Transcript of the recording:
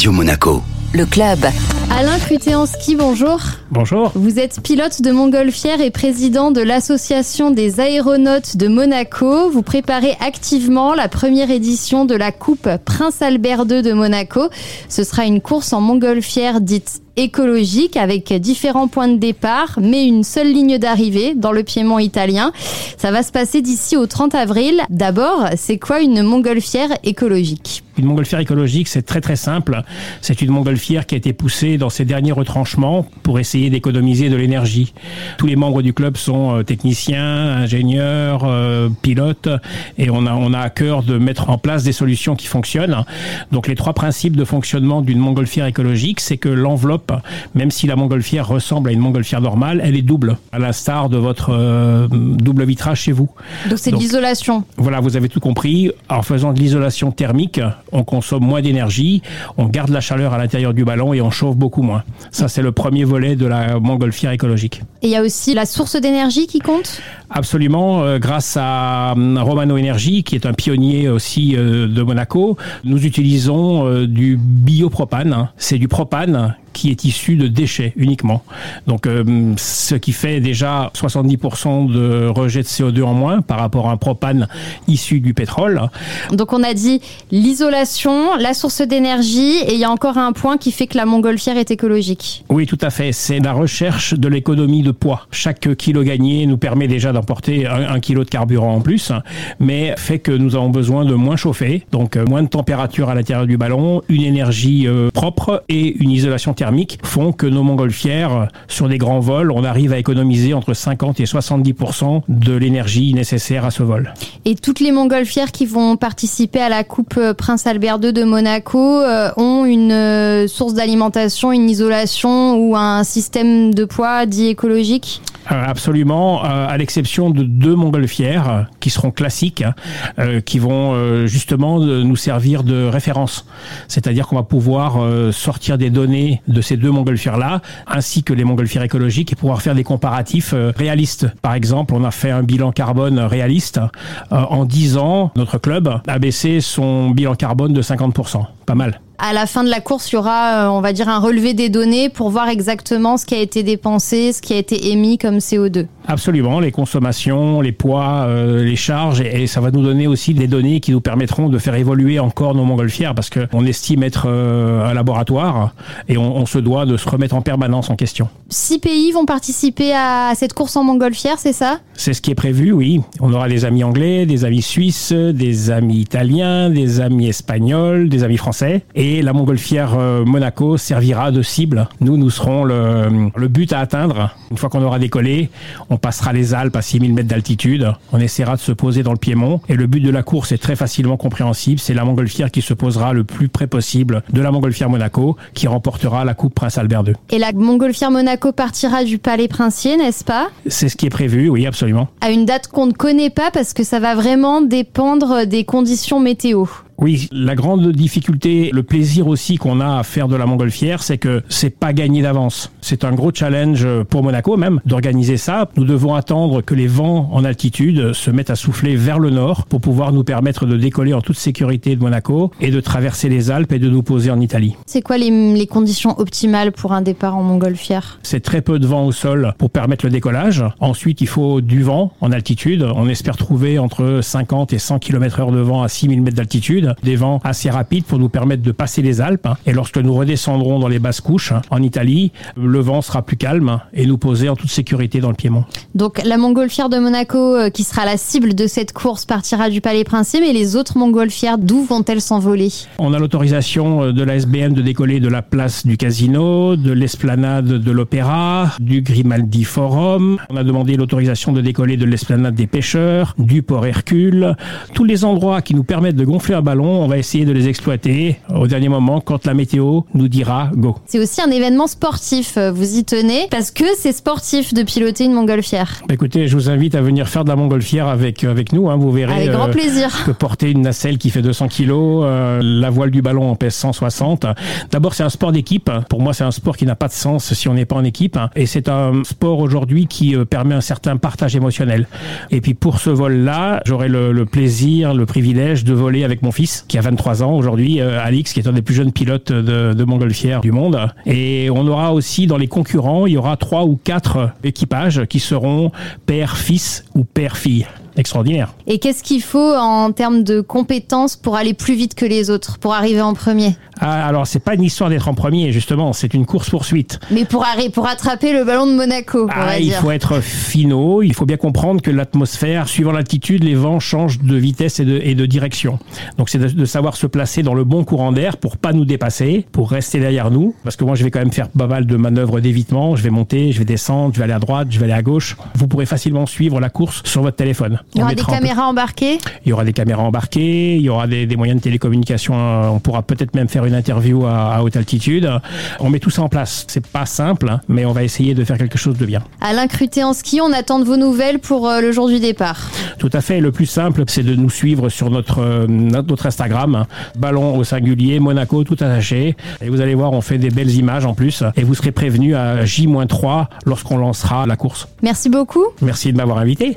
Radio Monaco. Le club. Alain Crutéanski, bonjour. Bonjour. Vous êtes pilote de Montgolfière et président de l'Association des aéronautes de Monaco. Vous préparez activement la première édition de la Coupe Prince Albert II de Monaco. Ce sera une course en Montgolfière dite écologique avec différents points de départ, mais une seule ligne d'arrivée dans le Piémont italien. Ça va se passer d'ici au 30 avril. D'abord, c'est quoi une montgolfière écologique? Une montgolfière écologique, c'est très très simple. C'est une montgolfière qui a été poussée dans ses derniers retranchements pour essayer d'économiser de l'énergie. Tous les membres du club sont euh, techniciens, ingénieurs, euh, pilotes, et on a, on a à cœur de mettre en place des solutions qui fonctionnent. Donc les trois principes de fonctionnement d'une montgolfière écologique, c'est que l'enveloppe même si la montgolfière ressemble à une montgolfière normale, elle est double, à l'instar de votre euh, double vitrage chez vous. Donc c'est de l'isolation. Voilà, vous avez tout compris. En faisant de l'isolation thermique, on consomme moins d'énergie, on garde la chaleur à l'intérieur du ballon et on chauffe beaucoup moins. Ça, c'est le premier volet de la montgolfière écologique. Et il y a aussi la source d'énergie qui compte? Absolument, euh, grâce à euh, Romano Energy, qui est un pionnier aussi de Monaco, nous utilisons du biopropane. C'est du propane qui est issu de déchets uniquement. Donc, euh, ce qui fait déjà 70% de rejet de CO2 en moins par rapport à un propane issu du pétrole. Donc, on a dit l'isolation, la source d'énergie, et il y a encore un point qui fait que la montgolfière est écologique. Oui, tout à fait. C'est la recherche de l'économie de poids. Chaque kilo gagné nous permet déjà d'emporter un, kilo de carburant en plus, mais fait que nous avons besoin de moins chauffer, donc euh, moins de température à l'intérieur du ballon, une énergie euh, propre et une isolation font que nos montgolfières, sur des grands vols, on arrive à économiser entre 50 et 70% de l'énergie nécessaire à ce vol. Et toutes les montgolfières qui vont participer à la Coupe Prince Albert II de Monaco euh, ont une euh, source d'alimentation, une isolation ou un système de poids dit écologique? euh, absolument, euh, à l'exception de deux montgolfières euh, qui seront classiques, qui vont justement nous servir de référence. C'est-à-dire qu'on va pouvoir sortir des données de ces deux montgolfières-là, ainsi que les montgolfières écologiques, et pouvoir faire des comparatifs réalistes. Par exemple, on a fait un bilan carbone réaliste. en 10 ans, notre club a baissé son bilan carbone de 50%. Pas mal à la fin de la course, il y aura, euh, on va dire, un relevé des données pour voir exactement ce qui a été dépensé, ce qui a été émis comme CO2. Absolument, les consommations, les poids, euh, les charges, et, ça va nous donner aussi des données qui nous permettront de faire évoluer encore nos montgolfières, parce qu'on estime être euh, un laboratoire et on, se doit de se remettre en permanence en question. Six pays vont participer à cette course en montgolfière, c'est ça? C'est ce qui est prévu, oui. On aura des amis anglais, des amis suisses, des amis italiens, des amis espagnols, des amis français, et et la montgolfière euh, Monaco servira de cible. Nous, nous serons le, le but à atteindre. Une fois qu'on aura décollé, on passera les Alpes à 6000 mètres d'altitude. On essaiera de se poser dans le Piémont. Et le but de la course est très facilement compréhensible. C'est la montgolfière qui se posera le plus près possible de la montgolfière Monaco qui remportera la Coupe Prince Albert II. Et la montgolfière Monaco partira du Palais Princier, n'est-ce pas? C'est ce qui est prévu, oui, absolument. À une date qu'on ne connaît pas parce que ça va vraiment dépendre des conditions météo. Oui, la grande difficulté, le plaisir aussi qu'on a à faire de la montgolfière, c'est que c'est pas gagné d'avance. C'est un gros challenge pour Monaco même d'organiser ça. Nous devons attendre que les vents en altitude se mettent à souffler vers le nord pour pouvoir nous permettre de décoller en toute sécurité de Monaco et de traverser les Alpes et de nous poser en Italie. C'est quoi les, les, conditions optimales pour un départ en montgolfière? C'est très peu de vent au sol pour permettre le décollage. Ensuite, il faut du vent en altitude. On espère trouver entre 50 et 100 km heure de vent à 6000 mètres d'altitude des vents assez rapides pour nous permettre de passer les Alpes. Et lorsque nous redescendrons dans les basses couches en Italie, le vent sera plus calme et nous poser en toute sécurité dans le Piémont. Donc la montgolfière de Monaco, euh, qui sera la cible de cette course, partira du Palais Princier, mais les autres montgolfières, d'où vont-elles s'envoler? On a l'autorisation euh, de la SBM de décoller de la place du Casino, de l'esplanade de l'Opéra, du Grimaldi Forum. On a demandé l'autorisation de décoller de l'esplanade des pêcheurs, du port Hercule, tous les endroits qui nous permettent de gonfler un on va essayer de les exploiter au dernier moment quand la météo nous dira go. C'est aussi un événement sportif, euh, vous y tenez, parce que c'est sportif de piloter une montgolfière. Bah, écoutez, je vous invite à venir faire de la montgolfière avec, euh, avec nous, hein, vous verrez. Avec grand euh, plaisir. Que porter une nacelle qui fait 200 kilos, la voile du ballon en pèse 160. D'abord, c'est un sport d'équipe. Pour moi, c'est un sport qui n'a pas de sens si on n'est pas en équipe. Et c'est un sport aujourd'hui qui permet un certain partage émotionnel. Et puis pour ce vol-là, j'aurai le, le plaisir, le privilège de voler avec mon fils qui a 23 ans aujourd'hui, euh, Alix qui est un des plus jeunes pilotes de, de montgolfière du monde. Et on aura aussi dans les concurrents, il y aura trois ou quatre équipages qui seront père-fils ou père-fille extraordinaire. Et qu'est-ce qu'il faut en termes de compétences pour aller plus vite que les autres, pour arriver en premier? Ah, alors c'est pas une histoire d'être en premier justement, c'est une course poursuite. Mais pour pour attraper le ballon de Monaco, ah, il faut être finaux, il faut bien comprendre que l'atmosphère, suivant l'altitude, les vents changent de vitesse et de, et de direction. Donc c'est de, savoir se placer dans le bon courant d'air pour pas nous dépasser, pour rester derrière nous, parce que moi je vais quand même faire pas mal de manœuvres d'évitement, je vais monter, je vais descendre, je vais aller à droite, je vais aller à gauche. Vous pourrez facilement suivre la course sur votre téléphone. Il y aura des caméras embarquées? Il y aura des caméras embarquées, il y aura des, des moyens de télécommunication, on pourra peut-être même faire une interview à, haute altitude. On met tout ça en place. C'est pas simple, hein, mais on va essayer de faire quelque chose de bien. Alain Cruté en ski, on attend de vos nouvelles pour euh, le jour du départ. Tout à fait. Le plus simple, c'est de nous suivre sur notre, euh, notre Instagram, hein. ballon au singulier, Monaco, tout attaché. Et vous allez voir, on fait des belles images en plus. Et vous serez prévenu à J-3 lorsqu'on lancera la course. Merci beaucoup. Merci de m'avoir invité.